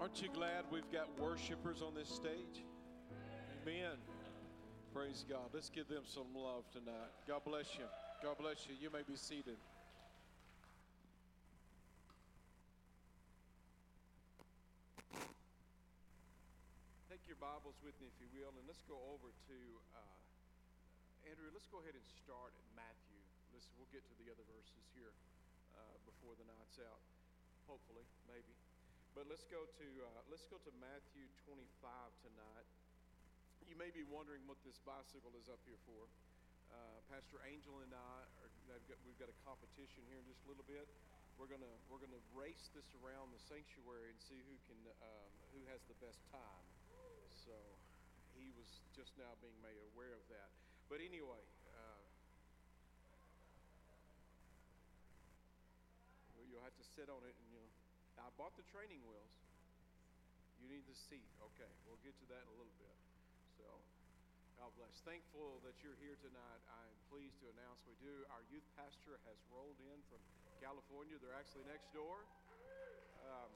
Aren't you glad we've got worshipers on this stage? Amen. Praise God. Let's give them some love tonight. God bless you. God bless you. You may be seated. Take your Bibles with me, if you will, and let's go over to uh, Andrew. Let's go ahead and start at Matthew. Let's, we'll get to the other verses here uh, before the night's out. Hopefully, maybe. But let's go to uh, let's go to Matthew 25 tonight. You may be wondering what this bicycle is up here for. Uh, Pastor Angel and I are, got, we've got a competition here in just a little bit. We're gonna we're gonna race this around the sanctuary and see who can um, who has the best time. So he was just now being made aware of that. But anyway. Uh, you'll have to sit on it bought the training wheels. You need the seat. Okay, we'll get to that in a little bit. So, God bless. Thankful that you're here tonight. I'm pleased to announce we do. Our youth pastor has rolled in from California. They're actually next door. Um,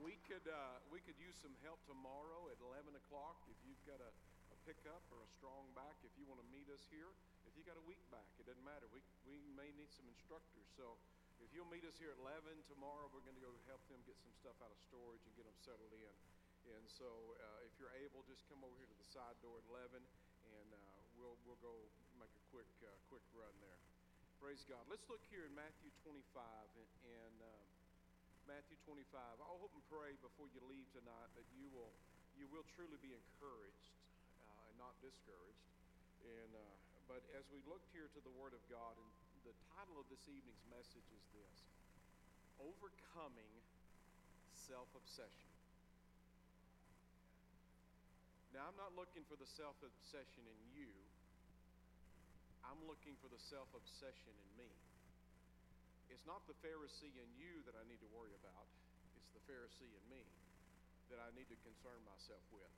we could uh, we could use some help tomorrow at 11 o'clock if you've got a, a pickup or a strong back. If you want to meet us here, if you got a weak back, it doesn't matter. We we may need some instructors. So if you'll meet us here at 11 tomorrow, we're going to go help them get some stuff out of storage and get them settled in. And so, uh, if you're able, just come over here to the side door at 11, and uh, we'll we'll go make a quick uh, quick run there. Praise God. Let's look here in Matthew 25 and, uh, Matthew 25. I'll hope and pray before you leave tonight that you will you will truly be encouraged uh, and not discouraged. And uh, but as we looked here to the Word of God and the title of this evening's message is this Overcoming Self Obsession. Now, I'm not looking for the self obsession in you, I'm looking for the self obsession in me. It's not the Pharisee in you that I need to worry about, it's the Pharisee in me that I need to concern myself with.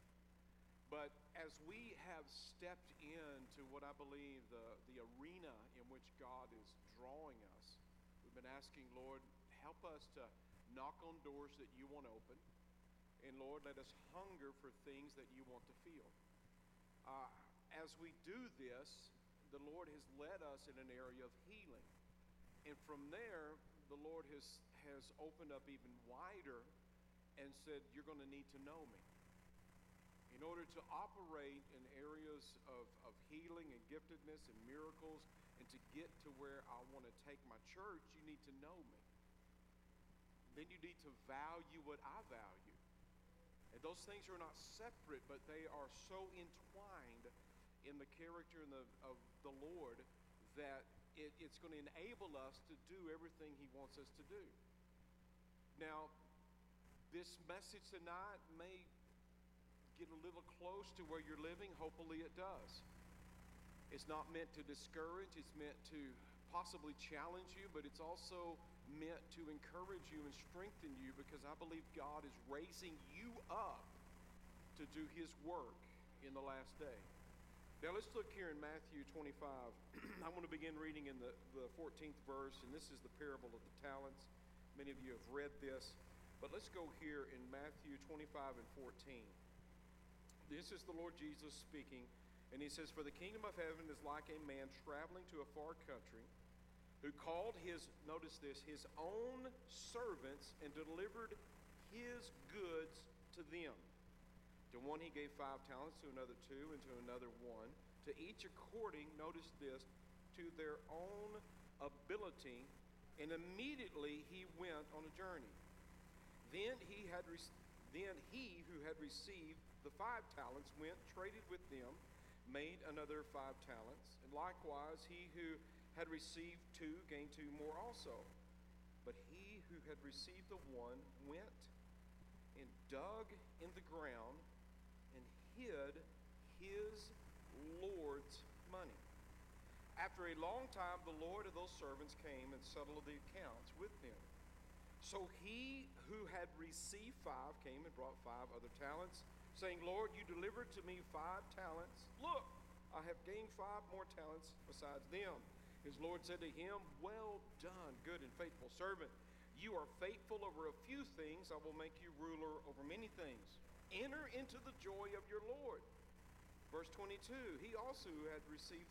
But as we have stepped into what I believe the, the arena in which God is drawing us, we've been asking, Lord, help us to knock on doors that you want to open. And Lord, let us hunger for things that you want to feel. Uh, as we do this, the Lord has led us in an area of healing. And from there, the Lord has, has opened up even wider and said, You're going to need to know me in order to operate in areas of, of healing and giftedness and miracles and to get to where I want to take my church, you need to know me. Then you need to value what I value. And those things are not separate, but they are so entwined in the character and the, of the Lord that it, it's going to enable us to do everything He wants us to do. Now, this message tonight may get a little close to where you're living, hopefully it does. It's not meant to discourage, it's meant to possibly challenge you, but it's also meant to encourage you and strengthen you because I believe God is raising you up to do His work in the last day. Now let's look here in Matthew 25. I'm going to begin reading in the, the 14th verse, and this is the parable of the talents. Many of you have read this, but let's go here in Matthew 25 and 14. This is the Lord Jesus speaking. And he says, For the kingdom of heaven is like a man traveling to a far country who called his, notice this, his own servants and delivered his goods to them. To one he gave five talents, to another two, and to another one. To each according, notice this, to their own ability. And immediately he went on a journey. Then he had then he who had received the five talents went, traded with them, made another five talents. And likewise, he who had received two gained two more also. But he who had received the one went and dug in the ground and hid his Lord's money. After a long time, the Lord of those servants came and settled the accounts with them. So he who had received five came and brought five other talents, saying, Lord, you delivered to me five talents. Look, I have gained five more talents besides them. His Lord said to him, Well done, good and faithful servant. You are faithful over a few things, I will make you ruler over many things. Enter into the joy of your Lord. Verse 22 He also, had received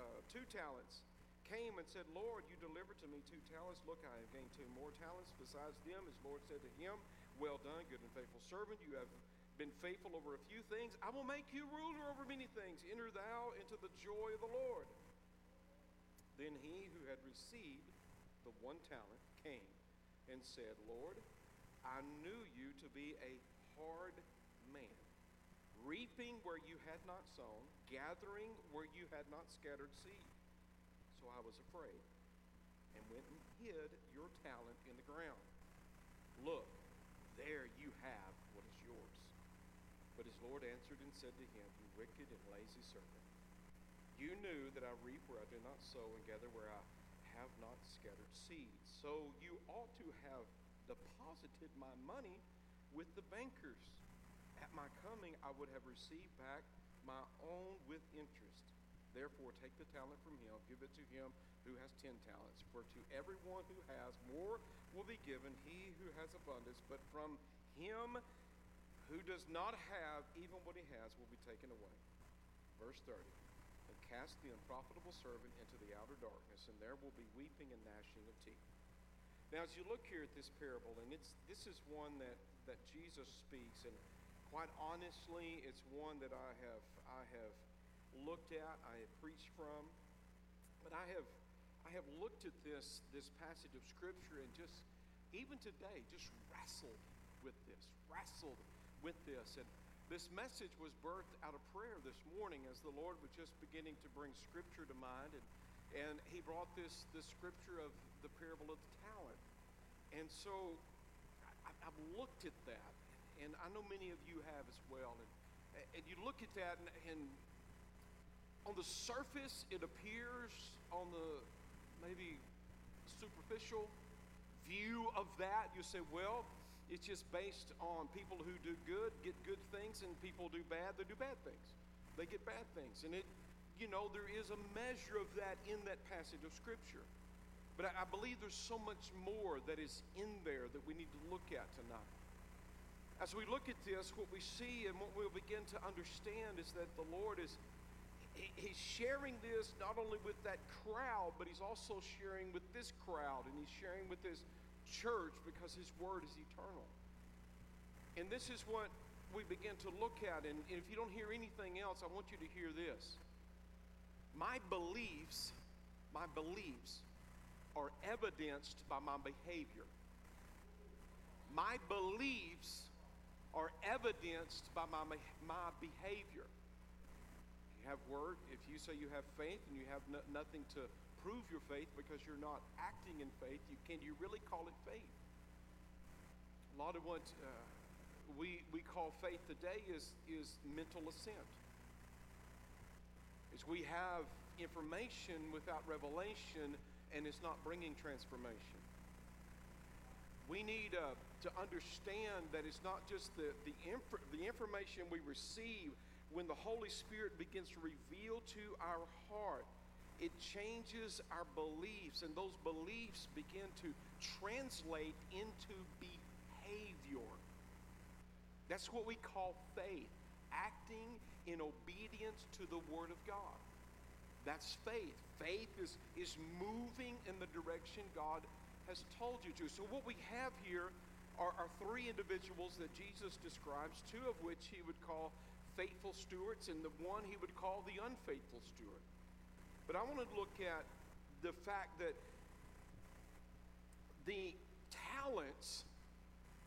uh, two talents, came and said, Lord, you delivered to me two talents. Look, I have gained two more talents besides them. His Lord said to him, Well done, good and faithful servant. You have been faithful over a few things. I will make you ruler over many things. Enter thou into the joy of the Lord. Then he who had received the one talent came and said, Lord, I knew you to be a hard man, reaping where you had not sown, gathering where you had not scattered seed. So I was afraid and went and hid your talent in the ground. Look, there you have. But his Lord answered and said to him, You wicked and lazy servant, you knew that I reap where I did not sow and gather where I have not scattered seed. So you ought to have deposited my money with the bankers. At my coming, I would have received back my own with interest. Therefore, take the talent from him, give it to him who has ten talents. For to everyone who has, more will be given, he who has abundance. But from him who does not have, even what he has will be taken away. Verse 30 And cast the unprofitable servant into the outer darkness, and there will be weeping and gnashing of teeth. Now, as you look here at this parable, and it's this is one that, that Jesus speaks, and quite honestly, it's one that I have I have looked at, I have preached from, but I have I have looked at this this passage of scripture and just even today just wrestled with this, wrestled with this, and this message was birthed out of prayer this morning as the Lord was just beginning to bring scripture to mind, and and He brought this this scripture of the parable of the talent. And so I, have looked at that, and I know many of you have as well. And, and you look at that, and, and on the surface, it appears on the maybe superficial view of that, you say, well, it's just based on people who do good get good things, and people do bad, they do bad things. They get bad things. And it, you know, there is a measure of that in that passage of Scripture. But I, I believe there's so much more that is in there that we need to look at tonight. As we look at this, what we see and what we'll begin to understand is that the Lord is he's sharing this not only with that crowd, but he's also sharing with this crowd and he's sharing with this church because his word is eternal. And this is what we begin to look at. And if you don't hear anything else, I want you to hear this. My beliefs, my beliefs are evidenced by my behavior. My beliefs are evidenced by my, my behavior. You have word, if you say you have faith and you have no, nothing to prove your faith because you're not acting in faith, you, can you really call it faith? A lot of what uh, we, we call faith today is, is mental assent. Is we have information without revelation and it's not bringing transformation. We need uh, to understand that it's not just the, the, inf- the information we receive when the Holy Spirit begins to reveal to our heart. It changes our beliefs, and those beliefs begin to translate into behavior. That's what we call faith, acting in obedience to the Word of God. That's faith. Faith is, is moving in the direction God has told you to. So, what we have here are, are three individuals that Jesus describes, two of which he would call faithful stewards, and the one he would call the unfaithful steward. But I want to look at the fact that the talents,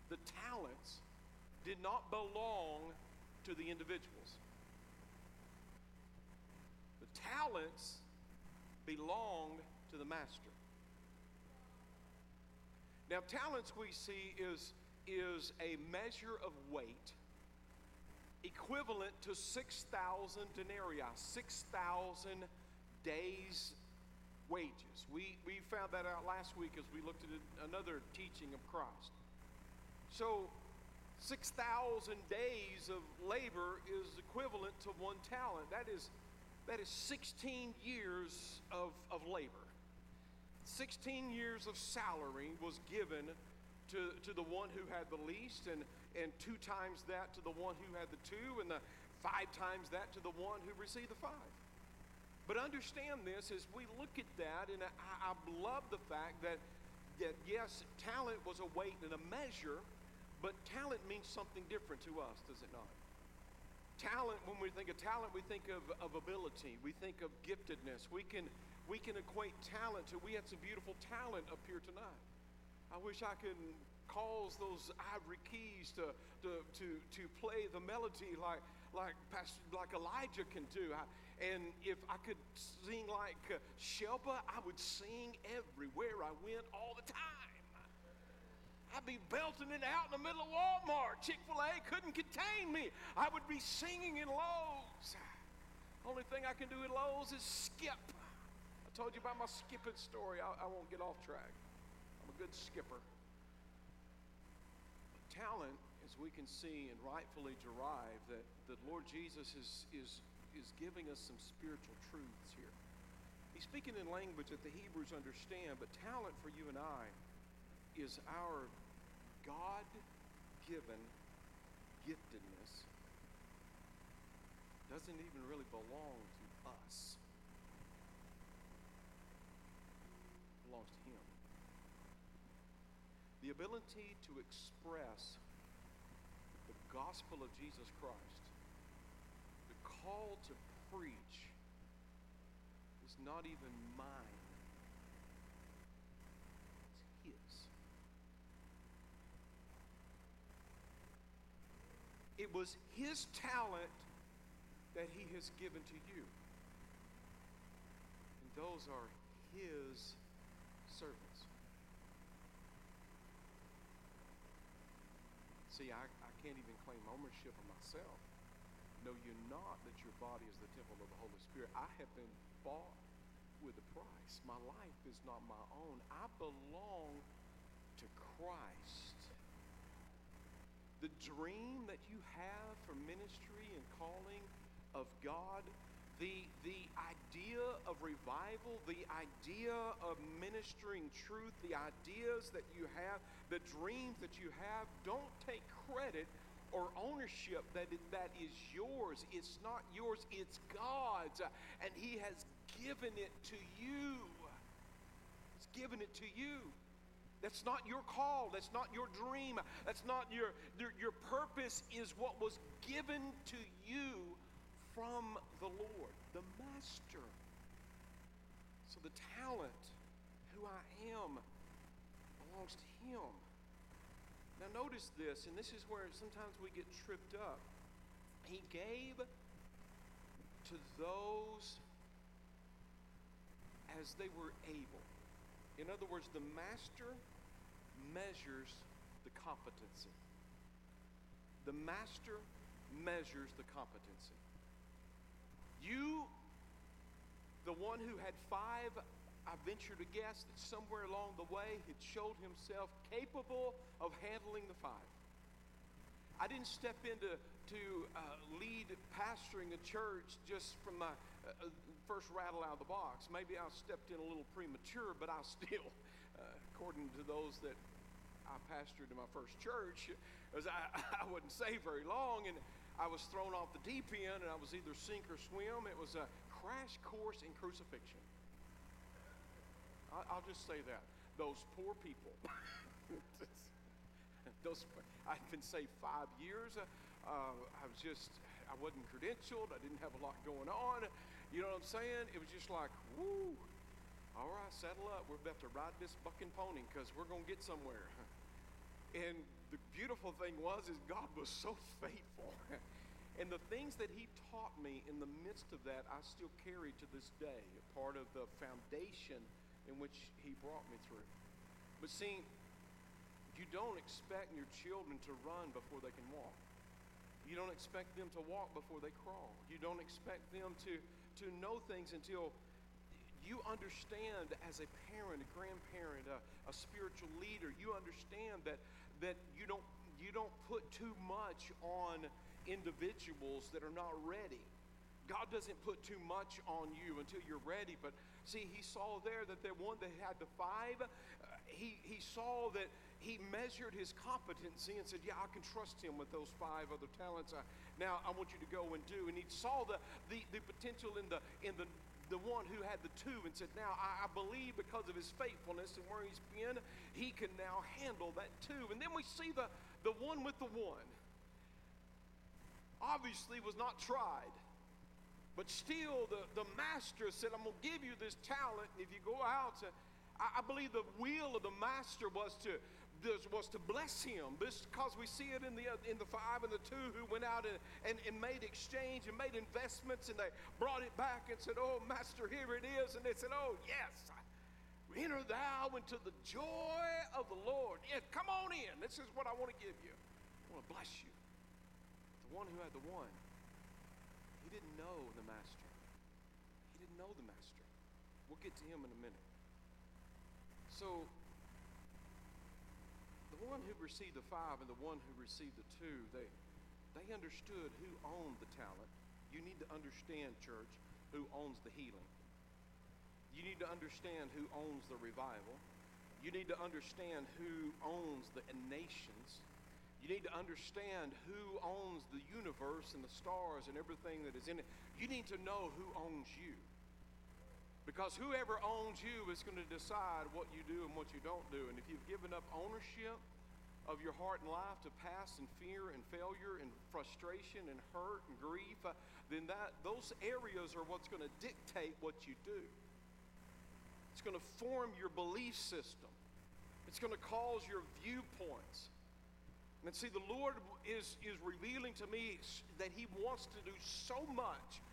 the talents, did not belong to the individuals. The talents belonged to the master. Now, talents we see is, is a measure of weight equivalent to 6,000 denarii, 6,000 days' wages. We, we found that out last week as we looked at another teaching of Christ. So, 6,000 days of labor is equivalent to one talent. That is, that is 16 years of, of labor. 16 years of salary was given to, to the one who had the least, and, and two times that to the one who had the two, and the five times that to the one who received the five. But understand this as we look at that, and I, I love the fact that, that yes, talent was a weight and a measure, but talent means something different to us, does it not? Talent, when we think of talent, we think of, of ability, we think of giftedness. We can, we can equate talent to, we had some beautiful talent up here tonight. I wish I could cause those ivory keys to, to, to, to play the melody like, like, Pastor, like Elijah can do. I, and if I could sing like uh, Shelba, I would sing everywhere I went all the time. I'd be belting it out in the middle of Walmart. Chick fil A couldn't contain me. I would be singing in Lowe's. Only thing I can do in Lowe's is skip. I told you about my skipping story. I, I won't get off track. I'm a good skipper. Talent, as we can see and rightfully derive, that the Lord Jesus is, is, is giving us some spiritual truths here. He's speaking in language that the Hebrews understand, but talent for you and I is our God given giftedness doesn't even really belong to us. It belongs to Him. The ability to express the gospel of Jesus Christ, call to preach, is not even mine. It's His. It was his talent that he has given to you. And those are his servants. See, I, I can't even claim ownership of myself. Know you not that your body is the temple of the Holy Spirit. I have been bought with a price. My life is not my own. I belong to Christ the dream that you have for ministry and calling of God, the, the idea of revival, the idea of ministering truth, the ideas that you have, the dreams that you have, don't take credit or ownership that that is yours. It's not yours, it's God's. And He has given it to you. He's given it to you. That's not your call. That's not your dream. That's not your, your, your purpose, is what was given to you from the Lord, the Master. So the talent, who I am, belongs to Him. Now, notice this, and this is where sometimes we get tripped up. He gave to those as they were able. In other words, the master measures the competency. The master measures the competency. You, the one who had five, I venture to guess that somewhere along the way had showed himself capable of handling the five. I didn't step into to uh, lead pastoring a church just from my uh, uh first rattle out of the box. Maybe I stepped in a little premature, but I still, uh, according to those that I pastored in my first church, as I, I wouldn't say very long, and I was thrown off the deep end, and I was either sink or swim. It was a crash course in crucifixion. I'll just say that. Those poor people. those I'd been saved five years. Uh, I was just I wasn't credentialed. I didn't have a lot going on. You know what I'm saying? It was just like, woo, all right, settle up. We're about to ride this bucking pony because we're going to get somewhere. And the beautiful thing was is God was so faithful. and the things that he taught me in the midst of that, I still carry to this day, a part of the foundation in which he brought me through. But see, you don't expect your children to run before they can walk. You don't expect them to walk before they crawl. You don't expect them to to know things until you understand as a parent, a grandparent, a, a spiritual leader, you understand that, that you, don't, you don't put too much on individuals that are not ready. God doesn't put too much on you until you're ready. But see, he saw there that the one that had the five, uh, he, he saw that he measured his competency and said, Yeah, I can trust him with those five other talents. Uh, now I want you to go and do. And he saw the, the, the potential in the, in the, the one who had the two and said, Now I, I believe because of his faithfulness and where he's been, he can now handle that two. And then we see the, the one with the one obviously was not tried. But still, the, the master said, I'm going to give you this talent. And if you go out, to, I, I believe the will of the master was to, was to bless him. This because we see it in the in the five and the two who went out and, and, and made exchange and made investments and they brought it back and said, Oh, master, here it is. And they said, Oh, yes. Enter thou into the joy of the Lord. Yeah, come on in. This is what I want to give you. I want to bless you. The one who had the one he didn't know the master. He didn't know the master. We'll get to him in a minute. So, the one who received the five and the one who received the two, they, they understood who owned the talent. You need to understand, church, who owns the healing. You need to understand who owns the revival. You need to understand who owns the nations. You need to understand who owns the universe and the stars and everything that is in it. You need to know who owns you. Because whoever owns you is going to decide what you do and what you don't do. And if you've given up ownership of your heart and life to past and fear and failure and frustration and hurt and grief, uh, then that those areas are what's going to dictate what you do. It's going to form your belief system. It's going to cause your viewpoints. And see, the Lord is, is revealing to me that He wants to do so much,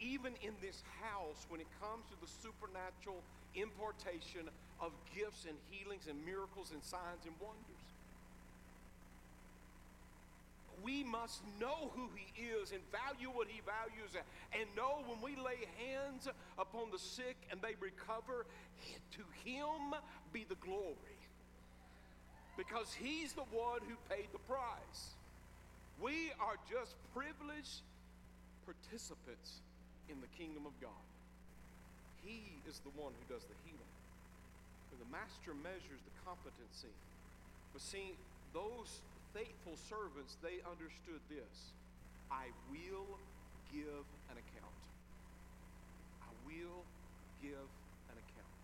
even in this house, when it comes to the supernatural impartation of gifts and healings and miracles and signs and wonders. We must know who He is and value what He values, and know when we lay hands upon the sick and they recover, to Him be the glory because he's the one who paid the price. We are just privileged participants in the kingdom of God. He is the one who does the healing. The master measures the competency. But see, those faithful servants, they understood this I will give an account. I will give an account.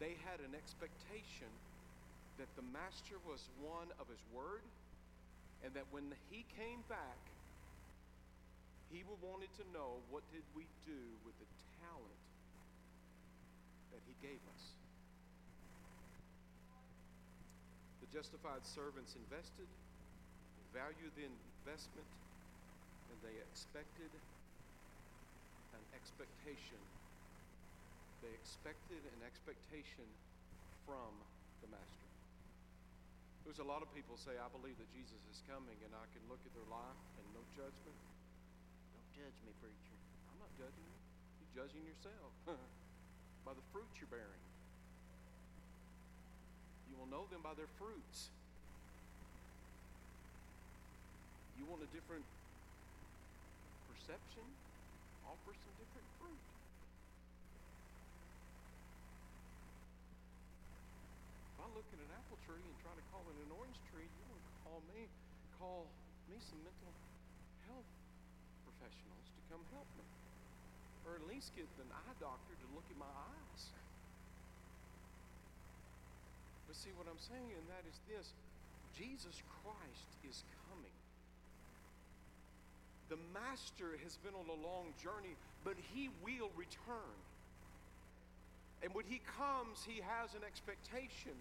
They had an expectation that the master was one of his word and that when he came back, he wanted to know what did we do with the talent that he gave us. The justified servants invested, valued the investment, and they expected an expectation. They expected an expectation from the master. There's a lot of people say, I believe that Jesus is coming, and I can look at their life and no judgment. Don't judge me, preacher. I'm not judging you. You're judging yourself by the fruit you're bearing. You will know them by their fruits. You want a different perception? Offer some different fruit. If I look at an apple tree and try to call it an orange tree, you want to call me, call me some mental health professionals to come help me. Or at least get an eye doctor to look at my eyes. But see what I'm saying, and that is this Jesus Christ is coming. The Master has been on a long journey, but he will return. And when he comes, he has an expectation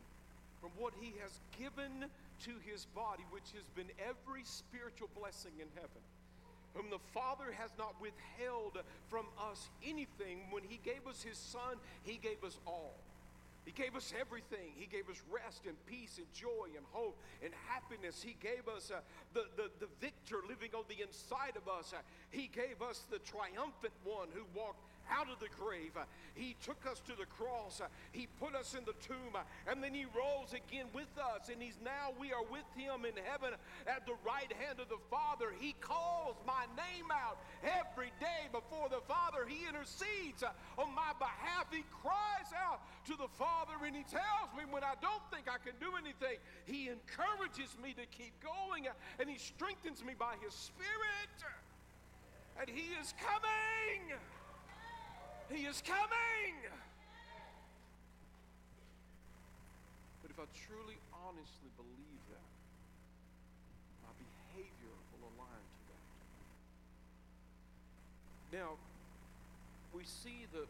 from what he has given to his body, which has been every spiritual blessing in heaven. Whom the Father has not withheld from us anything. When he gave us his Son, he gave us all. He gave us everything. He gave us rest and peace and joy and hope and happiness. He gave us uh, the, the, the victor living on the inside of us. Uh, he gave us the triumphant one who walked out of the grave. He took us to the cross. He put us in the tomb. And then he rose again with us. And he's now, we are with him in heaven at the right hand of the Father. He calls my name out every day before the Father. He intercedes on my behalf. He cries out to the Father and he tells me when I don't think I can do anything, he encourages me to keep going and he strengthens me by his Spirit. And he is coming. He is coming. But if I truly, honestly believe that, my behavior will align to that. Now, we see the,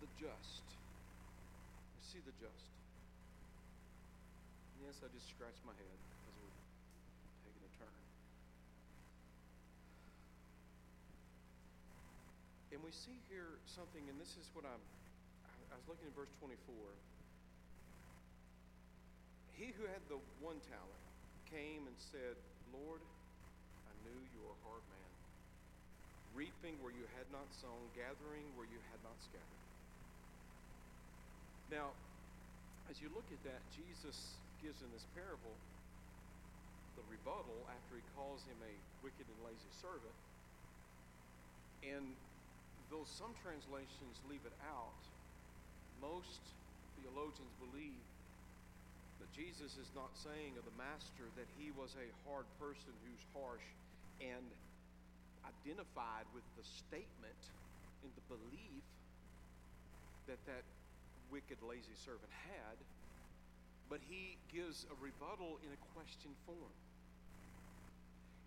the just. We see the just. Yes, I just scratched my head as we're taking a turn. And we see here something, and this is what I'm, I was looking at verse 24. He who had the one talent came and said, Lord, I knew you were a hard man, reaping where you had not sown, gathering where you had not scattered. Now, as you look at that, Jesus gives in this parable the rebuttal after he calls him a wicked and lazy servant. And though some translations leave it out, most theologians believe that Jesus is not saying of the master that he was a hard person who's harsh and identified with the statement in the belief that that wicked, lazy servant had, but he gives a rebuttal in a question form.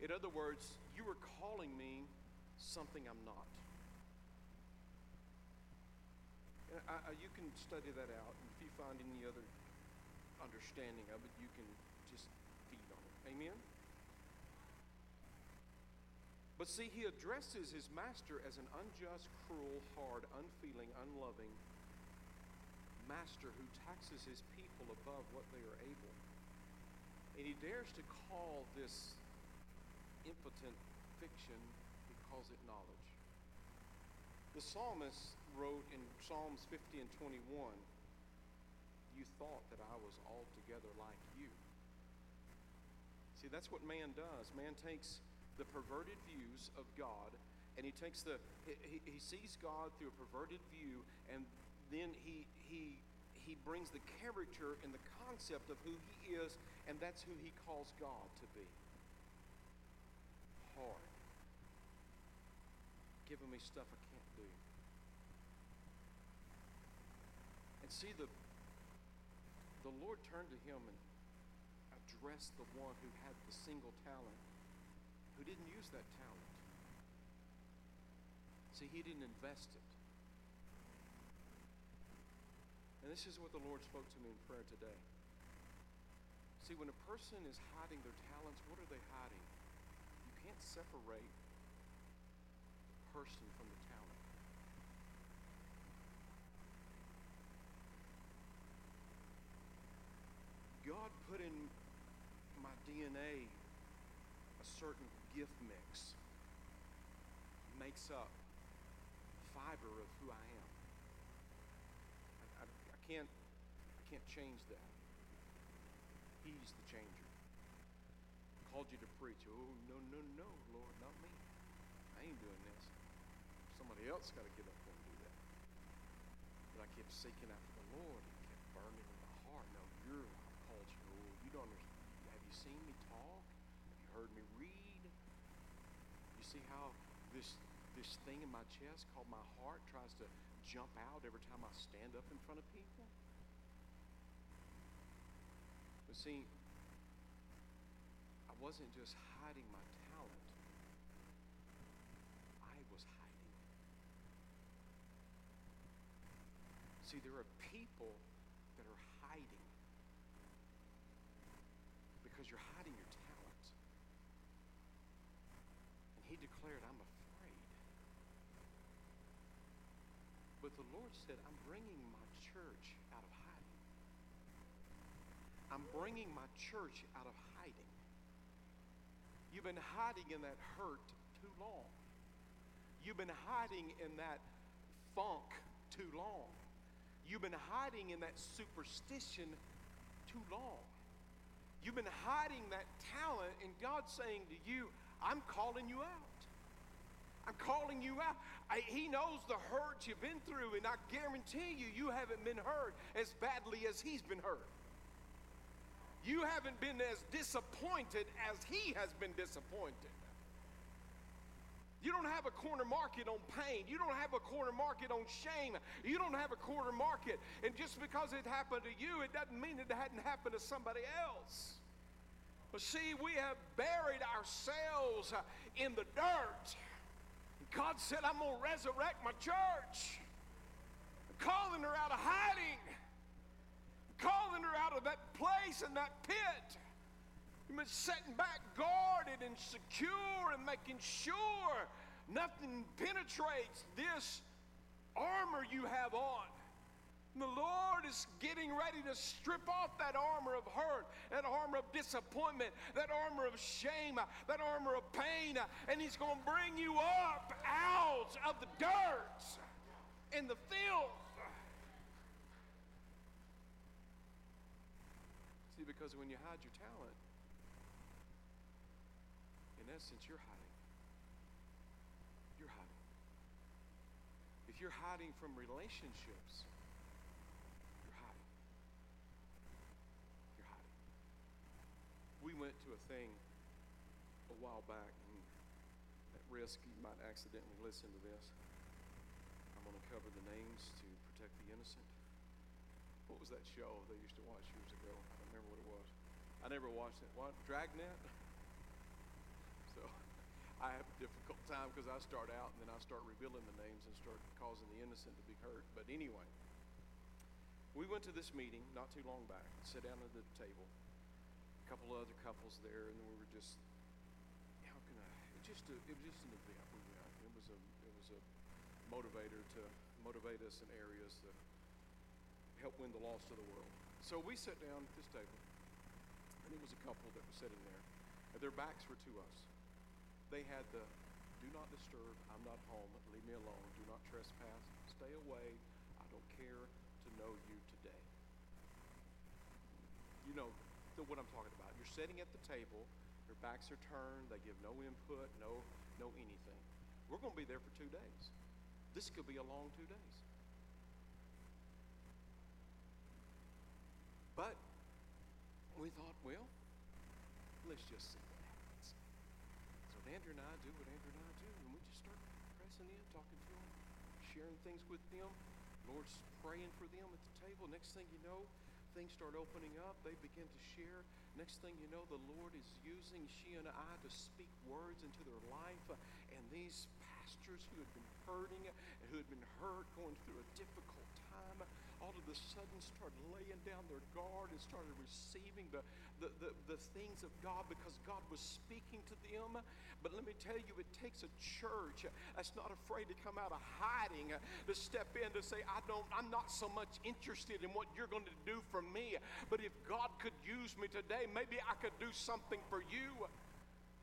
In other words, you are calling me something I'm not. I, I, you can study that out, if you find any other understanding of it, you can just feed on it. Amen? But see, he addresses his master as an unjust, cruel, hard, unfeeling, unloving master who taxes his people above what they are able. And he dares to call this impotent fiction, he calls it knowledge. The psalmist wrote in Psalms 50 and 21, You thought that I was altogether like you. See, that's what man does. Man takes the perverted views of God and he takes the he, he sees God through a perverted view and then he he he brings the character and the concept of who he is and that's who he calls God to be. Hard. Giving me stuff I can't do. And see, the, the Lord turned to him and addressed the one who had the single talent, who didn't use that talent. See, he didn't invest it. And this is what the Lord spoke to me in prayer today. See, when a person is hiding their talents, what are they hiding? You can't separate the person from the talent. God put in my DNA a certain gift mix, makes up fiber of who I am. I, I, I can't I can't change that. He's the changer. Called you to preach. Oh no no no, Lord, not me. I ain't doing this. Somebody else got to get up there and do that. But I kept seeking after the Lord. It kept burning in my heart. No, you're don't understand. Have you seen me talk? Have you heard me read? You see how this this thing in my chest called my heart tries to jump out every time I stand up in front of people? But see, I wasn't just hiding my talent. I was hiding. See, there are people that are hiding because you're hiding your talent. And he declared, I'm afraid. But the Lord said, I'm bringing my church out of hiding. I'm bringing my church out of hiding. You've been hiding in that hurt too long. You've been hiding in that funk too long. You've been hiding in that superstition too long. You've been hiding that talent, and God's saying to you, I'm calling you out. I'm calling you out. I, he knows the hurt you've been through, and I guarantee you, you haven't been hurt as badly as he's been hurt. You haven't been as disappointed as he has been disappointed. You don't have a corner market on pain. You don't have a corner market on shame. You don't have a corner market. And just because it happened to you, it doesn't mean it hadn't happened to somebody else. But see, we have buried ourselves in the dirt. God said, I'm going to resurrect my church. I'm calling her out of hiding, I'm calling her out of that place and that pit. You've been sitting back guarded and secure and making sure nothing penetrates this armor you have on. The Lord is getting ready to strip off that armor of hurt, that armor of disappointment, that armor of shame, that armor of pain, and He's going to bring you up out of the dirt and the filth. See, because when you hide your talent, in essence, you're hiding. You're hiding. If you're hiding from relationships, we went to a thing a while back, and at risk you might accidentally listen to this. I'm going to cover the names to protect the innocent. What was that show they used to watch years ago? I don't remember what it was. I never watched it. What? Dragnet? so I have a difficult time because I start out and then I start revealing the names and start causing the innocent to be hurt. But anyway, we went to this meeting not too long back, sit down at the table couple of other couples there, and we were just, how can I? It just a, it was just an event. We went. It was a it was a motivator to motivate us in areas to help win the lost of the world. So we sat down at this table, and it was a couple that was sitting there, and their backs were to us. They had the do not disturb, I'm not home, leave me alone, do not trespass, stay away, I don't care to know you today. You know, what I'm talking about. You're sitting at the table, your backs are turned, they give no input, no, no anything. We're going to be there for two days. This could be a long two days. But we thought, well, let's just see what happens. So Andrew and I do what Andrew and I do, and we just start pressing in, talking to them, sharing things with them. Lord's praying for them at the table. Next thing you know, things start opening up. They begin to share. Next thing you know, the Lord is using she and I to speak words into their life. And these pastors who had been hurting and who had been hurt, going through a difficult time, all of a sudden started laying down their guard and started receiving the, the, the, the, things of God because God was speaking to them. But let me tell you, it takes a church that's not afraid to come out of hiding to step in to say, I don't, I'm not so much interested in what you're going to do for me. But if God could use me today, maybe I could do something for you.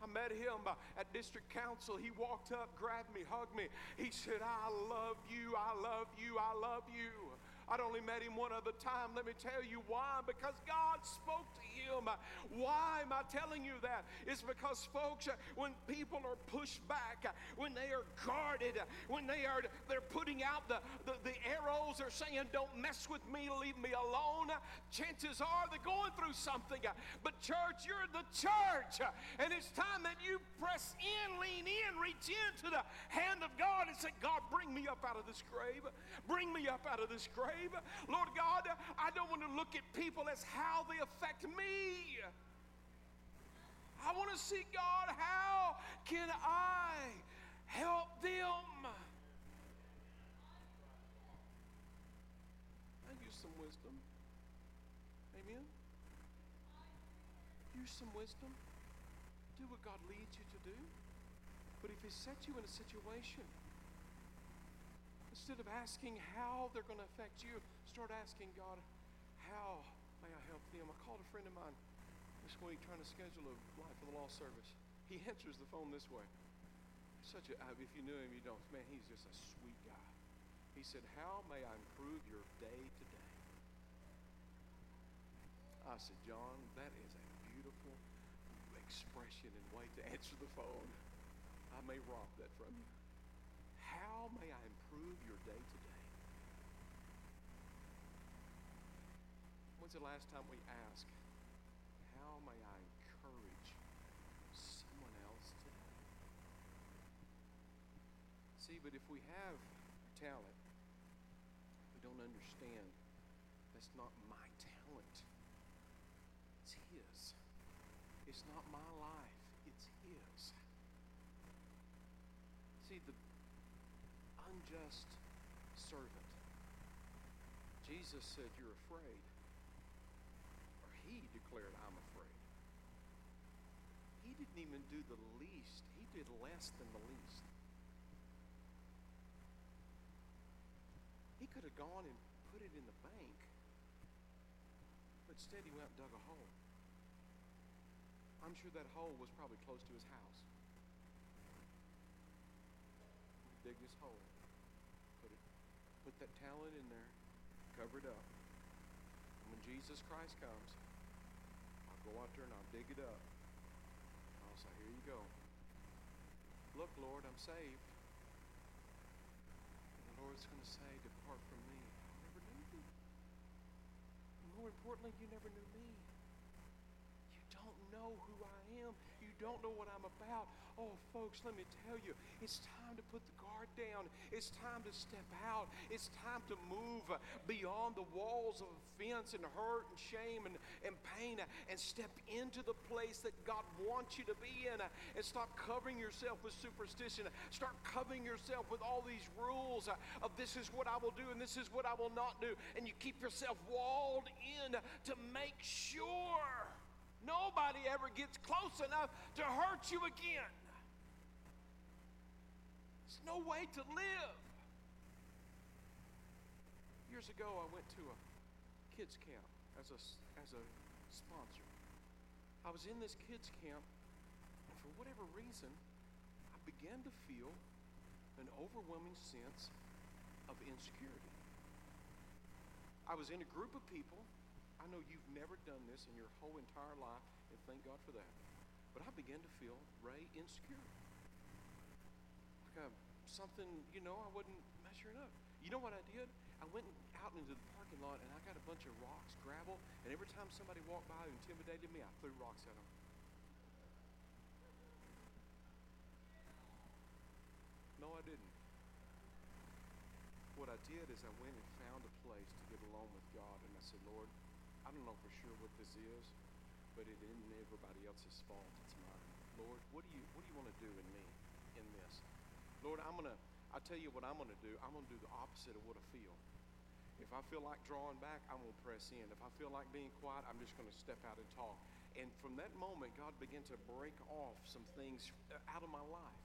I met him at district council. He walked up, grabbed me, hugged me. He said, I love you, I love you, I love you. I'd only met him one other time. Let me tell you why. Because God spoke to him. Why am I telling you that? It's because, folks, uh, when people are pushed back, uh, when they are guarded, uh, when they are they're putting out the, the, the arrows, they're saying, Don't mess with me, leave me alone. Chances are they're going through something. But, church, you're the church. And it's time that you press in, lean in, reach into the hand of God and say, God, bring me up out of this grave. Bring me up out of this grave. Lord God, I don't want to look at people as how they affect me. I want to see, God, how can I help them? I use some wisdom. Amen? Use some wisdom. Do what God leads you to do. But if He sets you in a situation, Instead of asking how they're going to affect you, start asking God, how may I help them? I called a friend of mine this week trying to schedule a Life of the Law service. He answers the phone this way. Such a, if you knew him, you don't. Man, he's just a sweet guy. He said, How may I improve your day today? I said, John, that is a beautiful expression and way to answer the phone. I may rob that from you. How may I improve your day today? When's the last time we asked, How may I encourage someone else today? See, but if we have talent, we don't understand that's not my talent. It's His. It's not my life, it's His. See, the unjust servant, Jesus said, You're afraid. Or He declared, I'm afraid. He didn't even do the least, He did less than the least. He could have gone and put it in the bank, but instead he went and dug a hole. I'm sure that hole was probably close to his house. Dig this hole, that talent in there, cover it up. And when Jesus Christ comes, I'll go out there and I'll dig it up. And I'll say, here you go. Look, Lord, I'm saved. And the Lord's going to say, depart from me. I never knew you. And more importantly, you never knew me. Know who I am. You don't know what I'm about. Oh, folks, let me tell you, it's time to put the guard down. It's time to step out. It's time to move beyond the walls of offense and hurt and shame and, and pain and step into the place that God wants you to be in and stop covering yourself with superstition. Start covering yourself with all these rules of this is what I will do and this is what I will not do. And you keep yourself walled in to make sure nobody ever gets close enough to hurt you again. There's no way to live. Years ago, I went to a kids camp as a, as a sponsor. I was in this kids camp, and for whatever reason, I began to feel an overwhelming sense of insecurity. I was in a group of people. I know you've never done this in your whole entire life, and thank God for that. But I began to feel, Ray, insecure. Like a, something, you know, I wasn't measuring up. You know what I did? I went out into the parking lot and I got a bunch of rocks, gravel, and every time somebody walked by who intimidated me, I threw rocks at them. No, I didn't. What I did is I went and found a place to get alone with God, and I said, Lord, I don't know for sure what this is, but it isn't everybody else's fault. It's mine. Lord, what do you what do you want to do in me in this? Lord, I'm gonna I tell you what I'm gonna do. I'm gonna do the opposite of what I feel. If I feel like drawing back, I'm gonna press in. If I feel like being quiet, I'm just gonna step out and talk. And from that moment, God began to break off some things out of my life,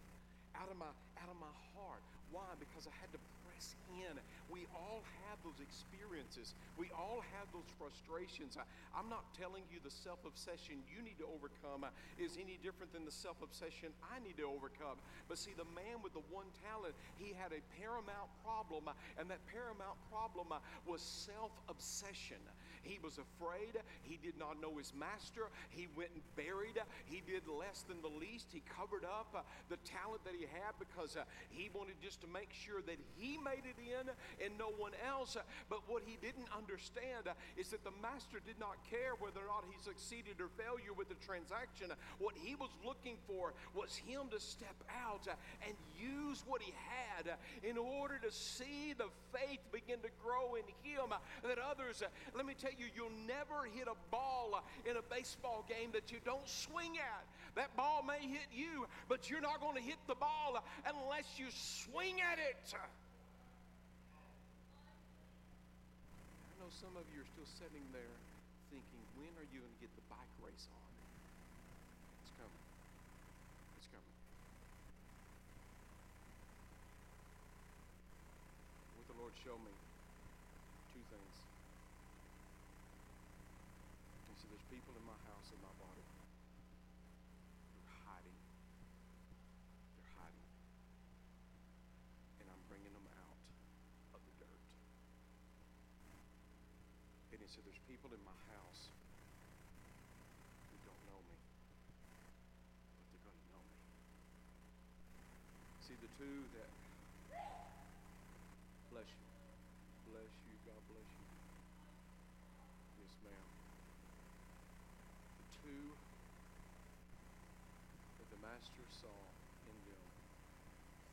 out of my out of my heart. Why? Because I had to press in. We all have those experiences. We all have those frustrations. I, am not telling you the self obsession you need to overcome uh, is any different than the self obsession I need to overcome. But see, the man with the one talent, he had a paramount problem, uh, and that paramount problem uh, was self obsession. He was afraid. He did not know his master. He went and buried. He did less than the least. He covered up uh, the talent that he had because uh, he wanted just to make sure that he made it in and no one else. But what he didn't understand uh, is that the master did not care whether or not he succeeded or failure with the transaction. What he was looking for was him to step out uh, and use what he had uh, in order to see the faith begin to grow in him that others, let me tell you'll never hit a ball in a baseball game that you don't swing at. That ball may hit you, but you're not going to hit the ball unless you swing at it. I know some of you are still sitting there thinking, when are you going to get the bike race on? It's coming. It's coming. What the Lord showed me two things. in my body. They're hiding. They're hiding. And I'm bringing them out of the dirt. And he said, There's people in my house who don't know me, but they're going to know me. See, the two that, bless you, bless you, God bless you. Yes, ma'am. Two that the Master saw in them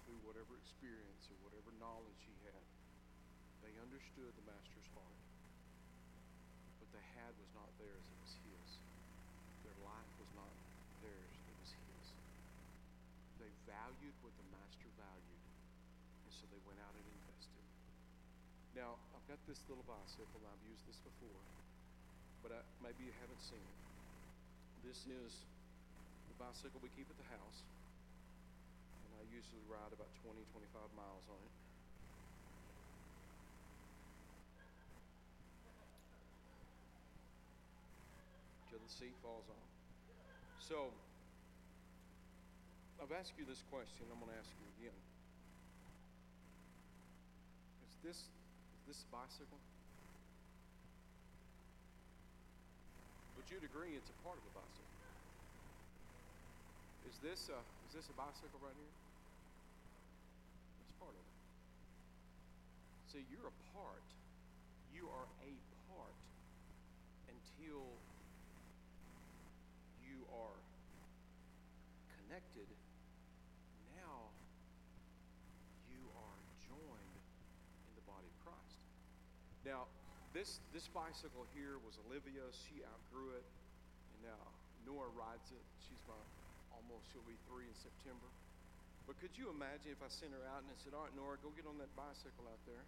through whatever experience or whatever knowledge he had, they understood the Master's heart. What they had was not theirs, it was his. Their life was not theirs, it was his. They valued what the Master valued, and so they went out and invested. Now, I've got this little bicycle, and I've used this before, but I, maybe you haven't seen it. This is the bicycle we keep at the house, and I usually ride about 20, 25 miles on it. Till the seat falls off. So, I've asked you this question, I'm going to ask you again. Is this is this bicycle? Would you agree it's a part of a bicycle? Is this a, is this a bicycle right here? It's part of it. See, you're a part. You are a part until you are connected. Now you are joined in the body of Christ. Now, this this bicycle here was Olivia's. She outgrew it, and now Nora rides it. She's my almost. She'll be three in September. But could you imagine if I sent her out and I said, "All right, Nora, go get on that bicycle out there,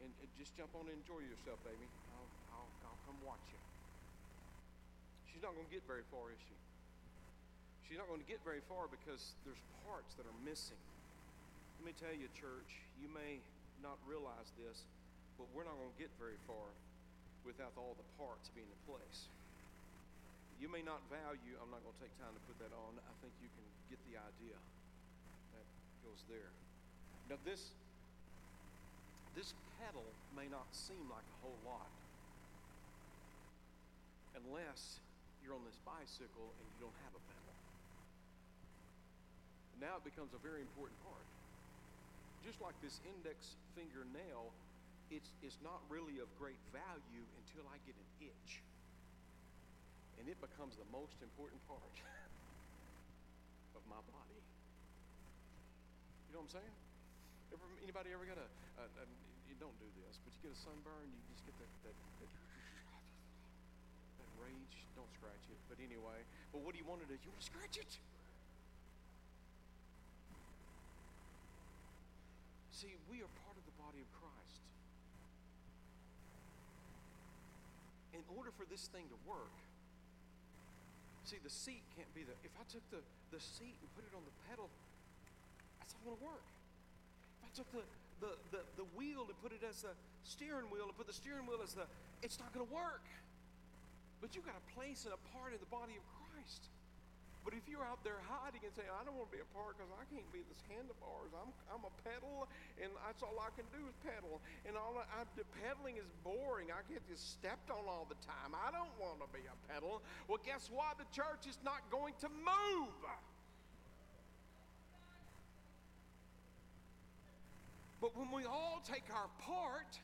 and, and just jump on and enjoy yourself, baby. I'll I'll, I'll come watch you." She's not going to get very far, is she? She's not going to get very far because there's parts that are missing. Let me tell you, church, you may not realize this, but we're not going to get very far without all the parts being in place. You may not value, I'm not going to take time to put that on. I think you can get the idea. That goes there. Now, this, this pedal may not seem like a whole lot unless you're on this bicycle and you don't have a pedal. Now it becomes a very important part. Just like this index fingernail, it's, it's not really of great value until I get an itch. And it becomes the most important part of my body. You know what I'm saying? Ever, anybody ever got a, a, a, you don't do this, but you get a sunburn, you just get that, that, that, that rage. Don't scratch it, but anyway. But what do you want to do? You want to scratch it? See, we are part of the body of Christ. In order for this thing to work, see, the seat can't be the. If I took the, the seat and put it on the pedal, that's not going to work. If I took the, the, the, the wheel and put it as the steering wheel and put the steering wheel as the. It's not going to work. But you've got a place and a part in the body of Christ. But if you're out there hiding and saying, I don't want to be a part because I can't be this handlebars, I'm, I'm a pedal and that's all I can do is pedal. And all I, I, the pedaling is boring. I get just stepped on all the time. I don't want to be a pedal. Well, guess what? The church is not going to move. But when we all take our part,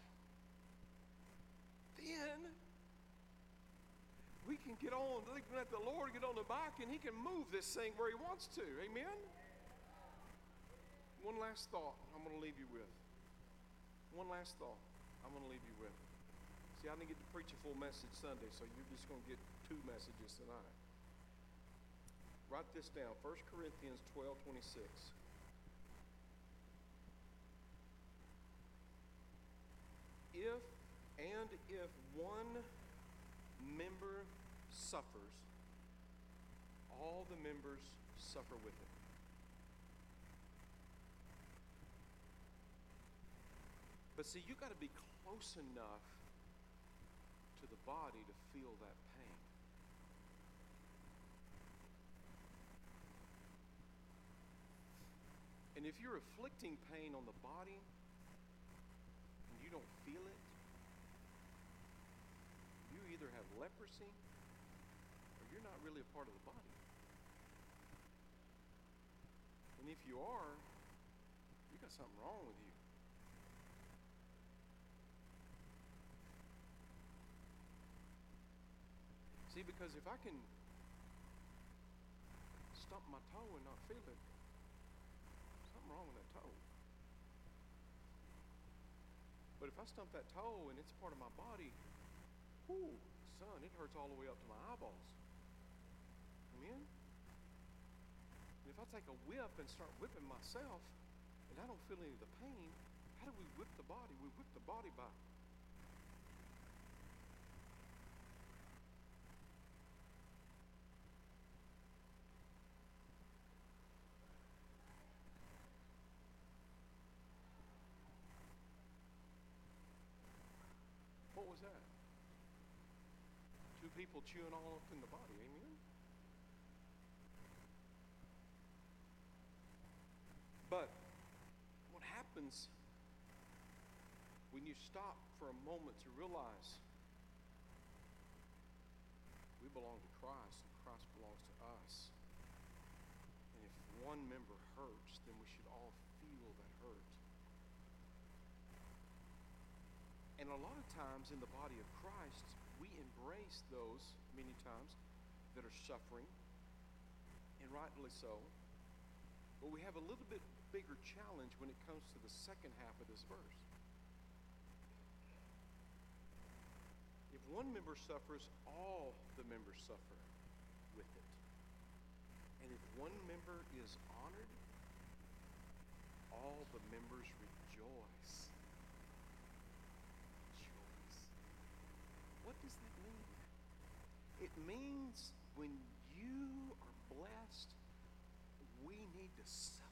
then we can get on, can let the Lord get on the bike and He can move this thing where He wants to. Amen? One last thought I'm going to leave you with. One last thought I'm going to leave you with. See, I didn't get to preach a full message Sunday, so you're just going to get two messages tonight. Write this down 1 Corinthians 12 26. If and if one member suffers, all the members suffer with it. But see, you've got to be close enough to the body to feel that pain. And if you're inflicting pain on the body and you don't feel it, you either have leprosy you're not really a part of the body. And if you are, you got something wrong with you. See, because if I can stump my toe and not feel it, something wrong with that toe. But if I stump that toe and it's part of my body, whoo, son, it hurts all the way up to my eyeballs. And if I take a whip and start whipping myself and I don't feel any of the pain, how do we whip the body? We whip the body by What was that? Two people chewing all up in the body. Amen? But what happens when you stop for a moment to realize we belong to Christ and Christ belongs to us? And if one member hurts, then we should all feel that hurt. And a lot of times in the body of Christ, we embrace those, many times, that are suffering, and rightly so. But we have a little bit bigger challenge when it comes to the second half of this verse. If one member suffers, all the members suffer with it. And if one member is honored, all the members rejoice. Rejoice. What does that mean? It means when you are blessed, we need to you.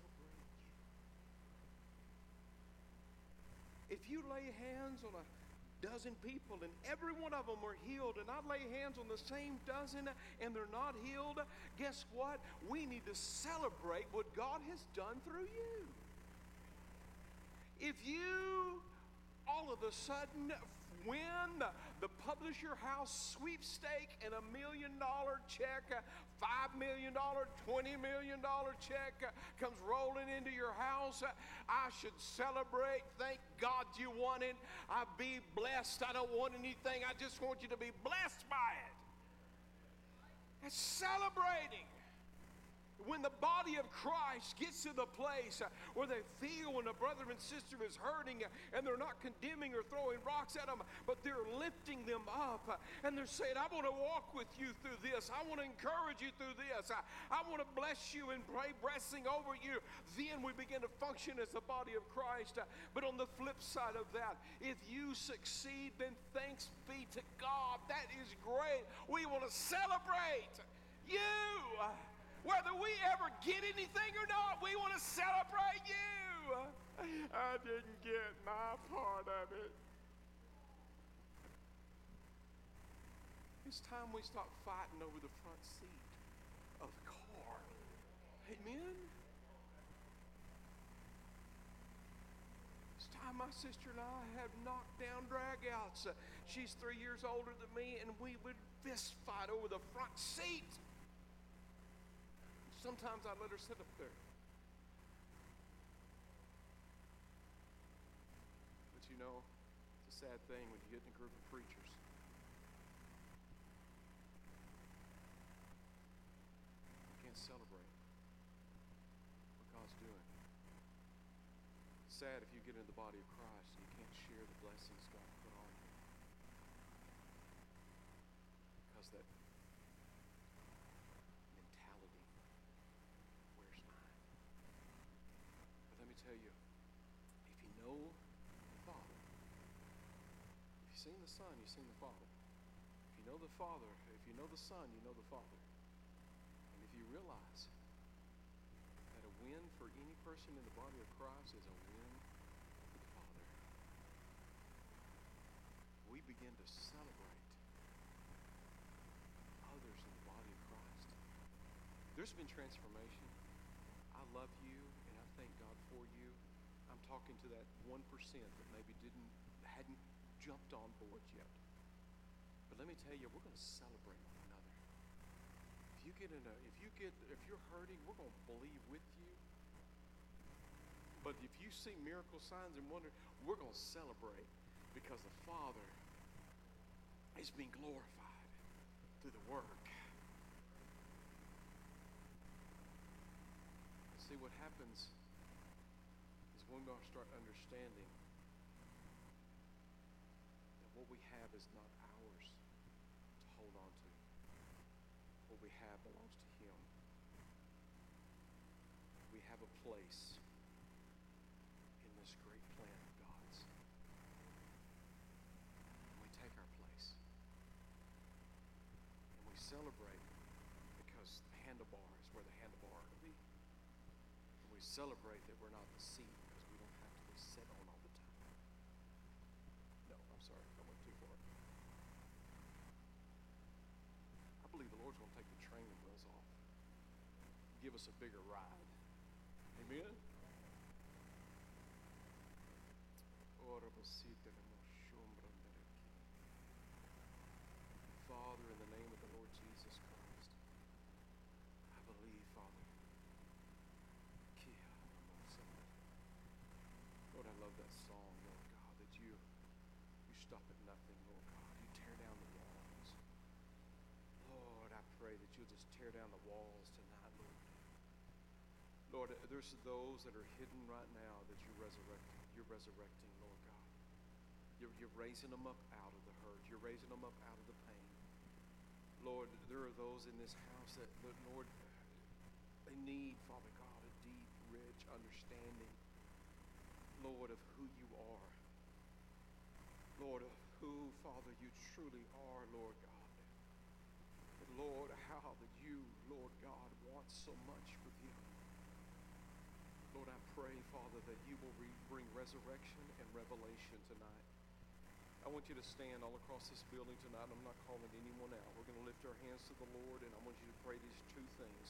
If you lay hands on a dozen people and every one of them are healed, and I lay hands on the same dozen and they're not healed, guess what? We need to celebrate what God has done through you. If you all of a sudden win the, Publisher House sweepstake and a million dollar check, five million dollar, twenty million dollar check comes rolling into your house, I should celebrate. Thank God you won it. I be blessed. I don't want anything. I just want you to be blessed by it. That's celebrating when the body of Christ gets to the place uh, where they feel when a brother and sister is hurting uh, and they're not condemning or throwing rocks at them, but they're lifting them up uh, and they're saying, I want to walk with you through this. I want to encourage you through this. I, I want to bless you and pray blessing over you. Then we begin to function as the body of Christ. But on the flip side of that, if you succeed, then thanks be to God. That is great. We want to celebrate you. Whether we ever get anything or not, we want to celebrate you. I didn't get my part of it. It's time we stop fighting over the front seat of the car. Amen? It's time my sister and I have knocked down dragouts. She's three years older than me, and we would fist fight over the front seat. Sometimes I let her sit up there. But you know, it's a sad thing when you get in a group of preachers. You can't celebrate what God's doing. It's sad if you get into the body of Christ and you can't share the blessings God put on you. Because that mentality where's mine? But let me tell you, if you know the Father, seen the Son, you've seen the Father. If you know the Father, if you know the Son, you know the Father. And if you realize that a win for any person in the body of Christ is a win for the Father, we begin to celebrate others in the body of Christ. There's been transformation. I love you and I thank God for you. I'm talking to that 1% that maybe didn't hadn't jumped on board yet. But let me tell you, we're going to celebrate one another. If you get in a, if you get, if you're hurting, we're going to believe with you. But if you see miracle signs and wonder, we're going to celebrate because the Father is being glorified through the work. See what happens is when we start understanding that what we have is not ours to hold on to. What we have belongs to Him. We have a place in this great plan of God's. And we take our place. And we celebrate because the handlebar is where the handlebar ought to be. And we celebrate that we're not the seat because we don't have to be set on all the time. No, I'm sorry, I went too far. I believe the Lord's going to take the training wheels off, give us a bigger ride. Amen? Father, in the name of the Lord Jesus Christ, I believe, Father. Lord, I love that song, Lord God, that you you stop at nothing, Lord God. You tear down the walls. Lord, I pray that you'll just tear down the walls. Lord, there's those that are hidden right now that you're resurrecting. You're resurrecting, Lord God. You're, you're raising them up out of the hurt. You're raising them up out of the pain. Lord, there are those in this house that, that Lord, they need, Father God, a deep, rich understanding, Lord, of who you are. Lord, of who, Father, you truly are, Lord God. And Lord, how that you, Lord God, want so much for them. Lord, I pray, Father, that you will re- bring resurrection and revelation tonight. I want you to stand all across this building tonight. I'm not calling anyone out. We're going to lift our hands to the Lord, and I want you to pray these two things.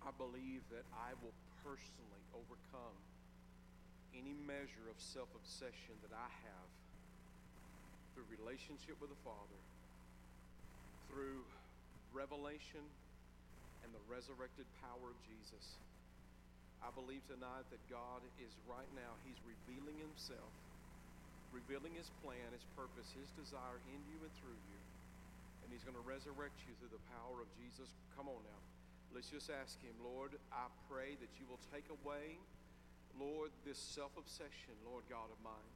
I believe that I will personally overcome any measure of self obsession that I have through relationship with the Father, through revelation and the resurrected power of Jesus. I believe tonight that God is right now, He's revealing Himself, revealing His plan, His purpose, His desire in you and through you. And He's going to resurrect you through the power of Jesus. Come on now. Let's just ask Him, Lord, I pray that you will take away, Lord, this self obsession, Lord God of mine,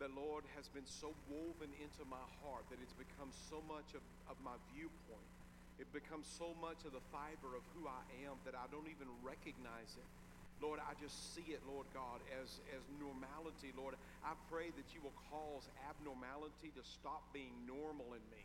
that, Lord, has been so woven into my heart that it's become so much of, of my viewpoint. It becomes so much of the fiber of who I am that I don't even recognize it. Lord, I just see it, Lord God, as, as normality. Lord, I pray that you will cause abnormality to stop being normal in me.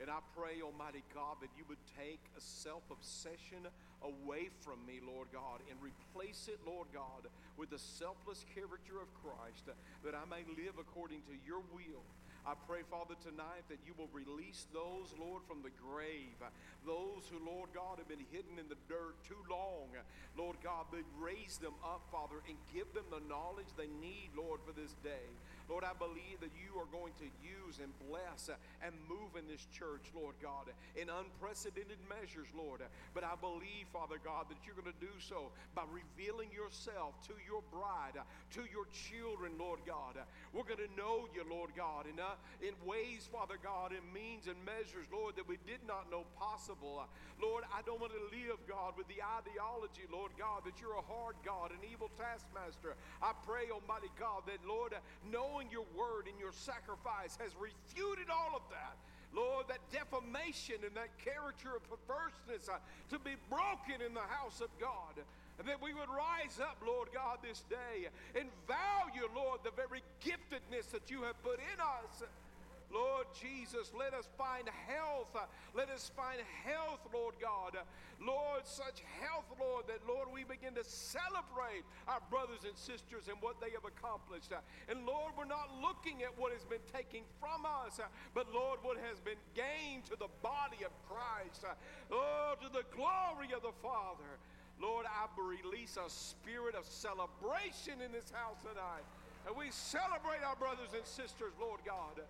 And I pray, Almighty God, that you would take a self obsession away from me, Lord God, and replace it, Lord God, with the selfless character of Christ, that I may live according to your will. I pray, Father, tonight that you will release those, Lord, from the grave. Those who, Lord God, have been hidden in the dirt too long. Lord God, raise them up, Father, and give them the knowledge they need, Lord, for this day. Lord, I believe that you are going to use and bless and move in this church, Lord God, in unprecedented measures, Lord. But I believe, Father God, that you're going to do so by revealing yourself to your bride, to your children, Lord God. We're going to know you, Lord God, in, uh, in ways, Father God, in means and measures, Lord, that we did not know possible. Lord, I don't want to live, God, with the ideology, Lord God, that you're a hard God, an evil taskmaster. I pray, Almighty God, that, Lord, knowing your word and your sacrifice has refuted all of that. Lord, that defamation and that character of perverseness uh, to be broken in the house of God. And that we would rise up, Lord God, this day and value, Lord, the very giftedness that you have put in us. Lord Jesus, let us find health. Let us find health, Lord God. Lord, such health, Lord, that, Lord, we begin to celebrate our brothers and sisters and what they have accomplished. And, Lord, we're not looking at what has been taken from us, but, Lord, what has been gained to the body of Christ. Oh, to the glory of the Father. Lord, I release a spirit of celebration in this house tonight. And we celebrate our brothers and sisters, Lord God.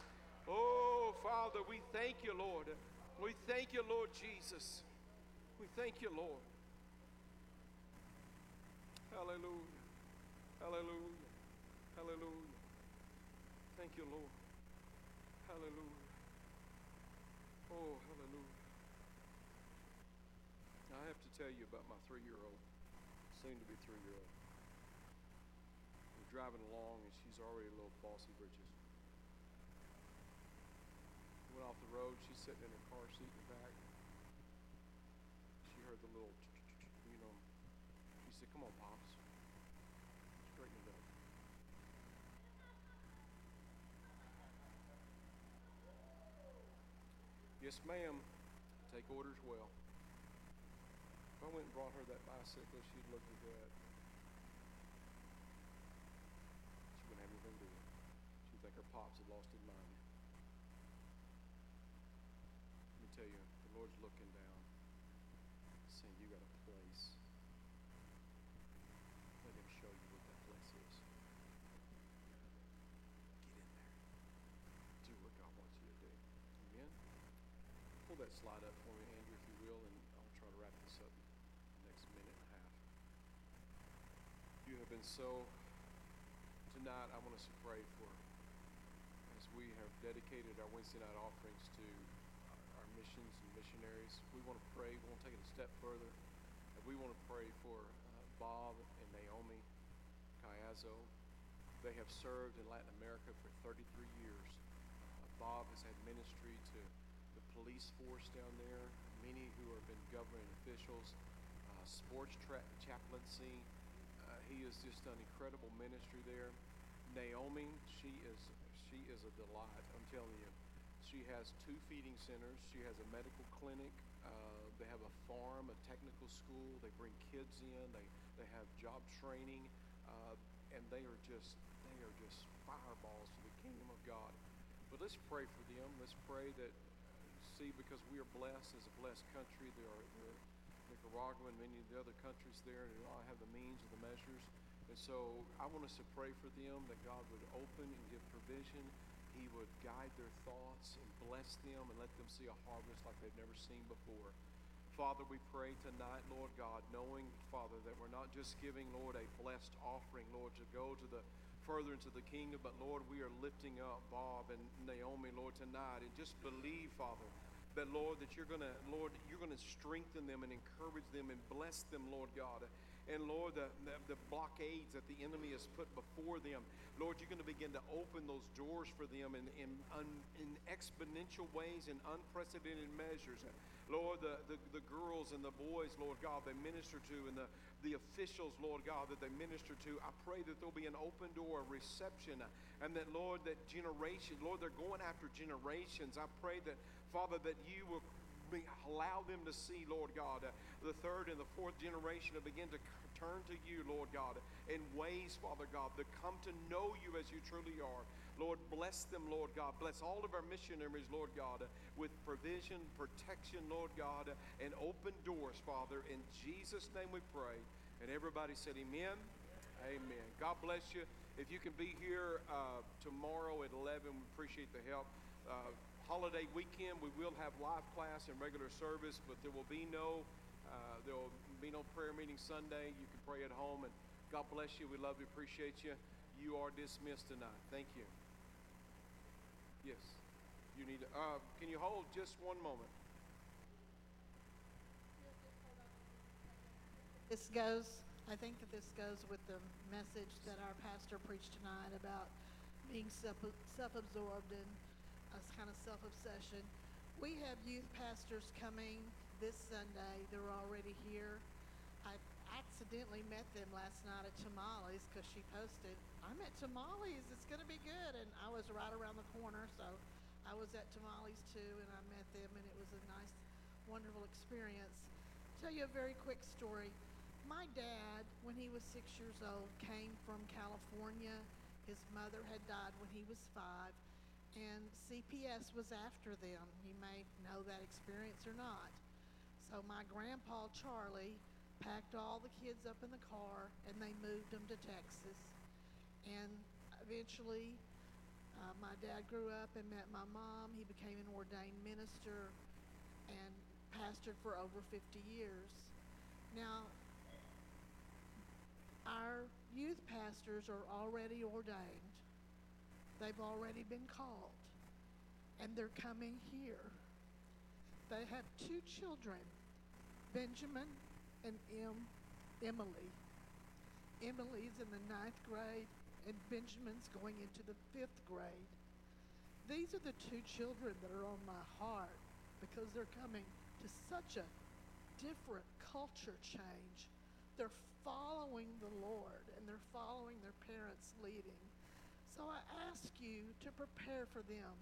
Oh, Father, we thank you, Lord. We thank you, Lord Jesus. We thank you, Lord. Hallelujah. Hallelujah. Hallelujah. Thank you, Lord. Hallelujah. Oh, hallelujah. I have to tell you about my three year old, soon to be three year old. We're driving along, and she's already a little bossy britches. Went off the road. She's sitting in her car seat in the back. She heard the little, you know. She said, "Come on, pops, straighten it up." Yes, ma'am. Take orders well. If I went and brought her that bicycle, she'd look at that. She wouldn't have anything to do. She'd think her pops had lost his mind. Let me tell you, the Lord's looking down, saying, You got a place. Let Him show you what that place is. Get in there. Do what God wants you to do. Amen? Pull that slide up for me, Andrew, if you will, and I'll try to wrap this up next minute and a half. You have been so. Tonight, I want us to pray for, as we have dedicated our Wednesday night offerings to our, our missions and missionaries. We want to pray. We want to take it a step further. And we want to pray for uh, Bob and Naomi Caiazo. They have served in Latin America for 33 years. Uh, Bob has had ministry to the police force down there, many who have been government officials, uh, sports tra- chaplaincy. Uh, he has just done incredible ministry there. Naomi, she is she is a delight. I'm telling you, she has two feeding centers. She has a medical clinic. Uh, they have a farm, a technical school. They bring kids in. They they have job training, uh, and they are just they are just fireballs to the kingdom of God. But let's pray for them. Let's pray that see because we are blessed as a blessed country. There are, there are Nicaragua and many of the other countries there, they all have the means and the measures. And so I want us to pray for them that God would open and give provision. He would guide their thoughts and bless them and let them see a harvest like they've never seen before. Father, we pray tonight, Lord God, knowing, Father, that we're not just giving, Lord, a blessed offering, Lord, to go to the further into the kingdom, but Lord, we are lifting up Bob and Naomi, Lord, tonight, and just believe, Father, that Lord, that you're gonna, Lord, you're gonna strengthen them and encourage them and bless them, Lord God. And Lord, the, the, the blockades that the enemy has put before them, Lord, you're going to begin to open those doors for them in, in, in exponential ways, and unprecedented measures. Lord, the, the, the girls and the boys, Lord God, they minister to, and the, the officials, Lord God, that they minister to, I pray that there'll be an open door, a reception, and that, Lord, that generation, Lord, they're going after generations. I pray that, Father, that you will be, allow them to see, Lord God, uh, the third and the fourth generation to begin to turn to you, Lord God, in ways, Father God, that come to know you as you truly are. Lord, bless them, Lord God. Bless all of our missionaries, Lord God, uh, with provision, protection, Lord God, uh, and open doors, Father. In Jesus' name we pray. And everybody said, Amen. Amen. God bless you. If you can be here uh, tomorrow at 11, we appreciate the help. Uh, holiday weekend, we will have live class and regular service, but there will be no uh, there will be no prayer meeting Sunday. You can pray at home, and God bless you. We love you, appreciate you. You are dismissed tonight. Thank you. Yes, you need to. Uh, can you hold just one moment? This goes, I think that this goes with the message that our pastor preached tonight about being self, self-absorbed and a kind of self-obsession. We have youth pastors coming this Sunday. They're already here. I accidentally met them last night at Tamales because she posted, I'm at Tamales. It's going to be good. And I was right around the corner, so I was at Tamales too, and I met them, and it was a nice, wonderful experience. Tell you a very quick story. My dad, when he was six years old, came from California. His mother had died when he was five, and CPS was after them. You may know that experience or not. So my grandpa Charlie packed all the kids up in the car and they moved them to Texas. And eventually Uh, my dad grew up and met my mom. He became an ordained minister and pastored for over 50 years. Now, our youth pastors are already ordained. They've already been called. And they're coming here. They have two children, Benjamin and em, Emily. Emily's in the ninth grade, and Benjamin's going into the fifth grade. These are the two children that are on my heart because they're coming to such a different culture change. They're following the Lord and they're following their parents' leading. So I ask you to prepare for them.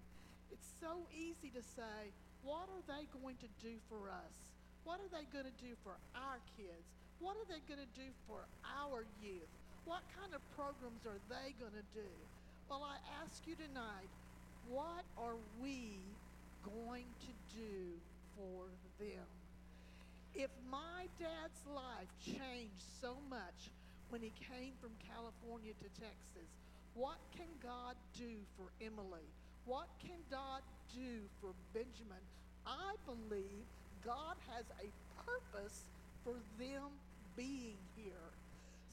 It's so easy to say, what are they going to do for us? What are they going to do for our kids? What are they going to do for our youth? What kind of programs are they going to do? Well, I ask you tonight, what are we going to do for them? If my dad's life changed so much when he came from California to Texas, what can God do for Emily? What can God do for Benjamin? I believe God has a purpose for them being here.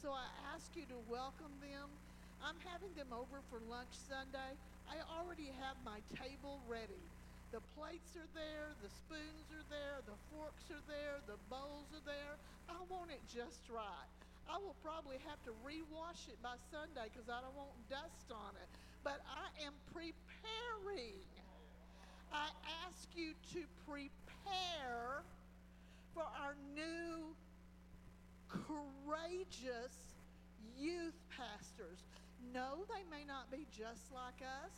So I ask you to welcome them. I'm having them over for lunch Sunday. I already have my table ready. The plates are there, the spoons are there, the forks are there, the bowls are there. I want it just right. I will probably have to rewash it by Sunday because I don't want dust on it. But I am preparing. I ask you to prepare for our new courageous youth pastors. No, they may not be just like us.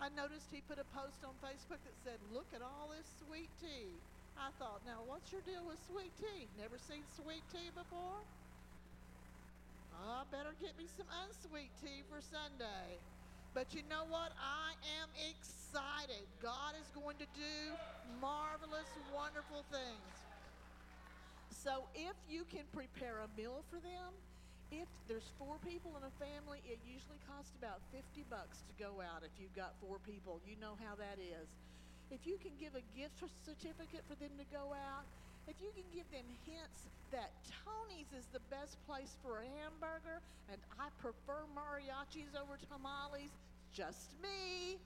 I noticed he put a post on Facebook that said, Look at all this sweet tea. I thought, now what's your deal with sweet tea? Never seen sweet tea before? I better get me some unsweet tea for Sunday. But you know what? I am excited. God is going to do marvelous, wonderful things. So if you can prepare a meal for them, if there's four people in a family, it usually costs about 50 bucks to go out if you've got four people. You know how that is. If you can give a gift certificate for them to go out, if you can give them hints that Tony's is the best place for a hamburger and I prefer mariachis over tamales, just me.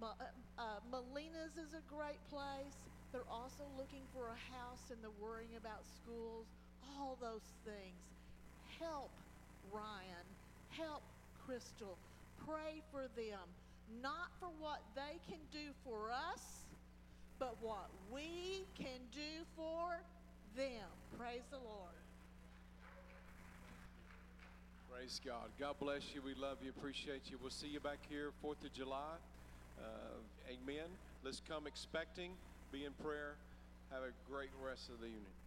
Ma- uh, uh, Molina's is a great place. They're also looking for a house and they're worrying about schools, all those things. Help Ryan, help Crystal. Pray for them, not for what they can do for us, but what we can do for them. Praise the Lord. Praise God. God bless you. We love you. Appreciate you. We'll see you back here 4th of July. Uh, amen. Let's come expecting, be in prayer. Have a great rest of the evening.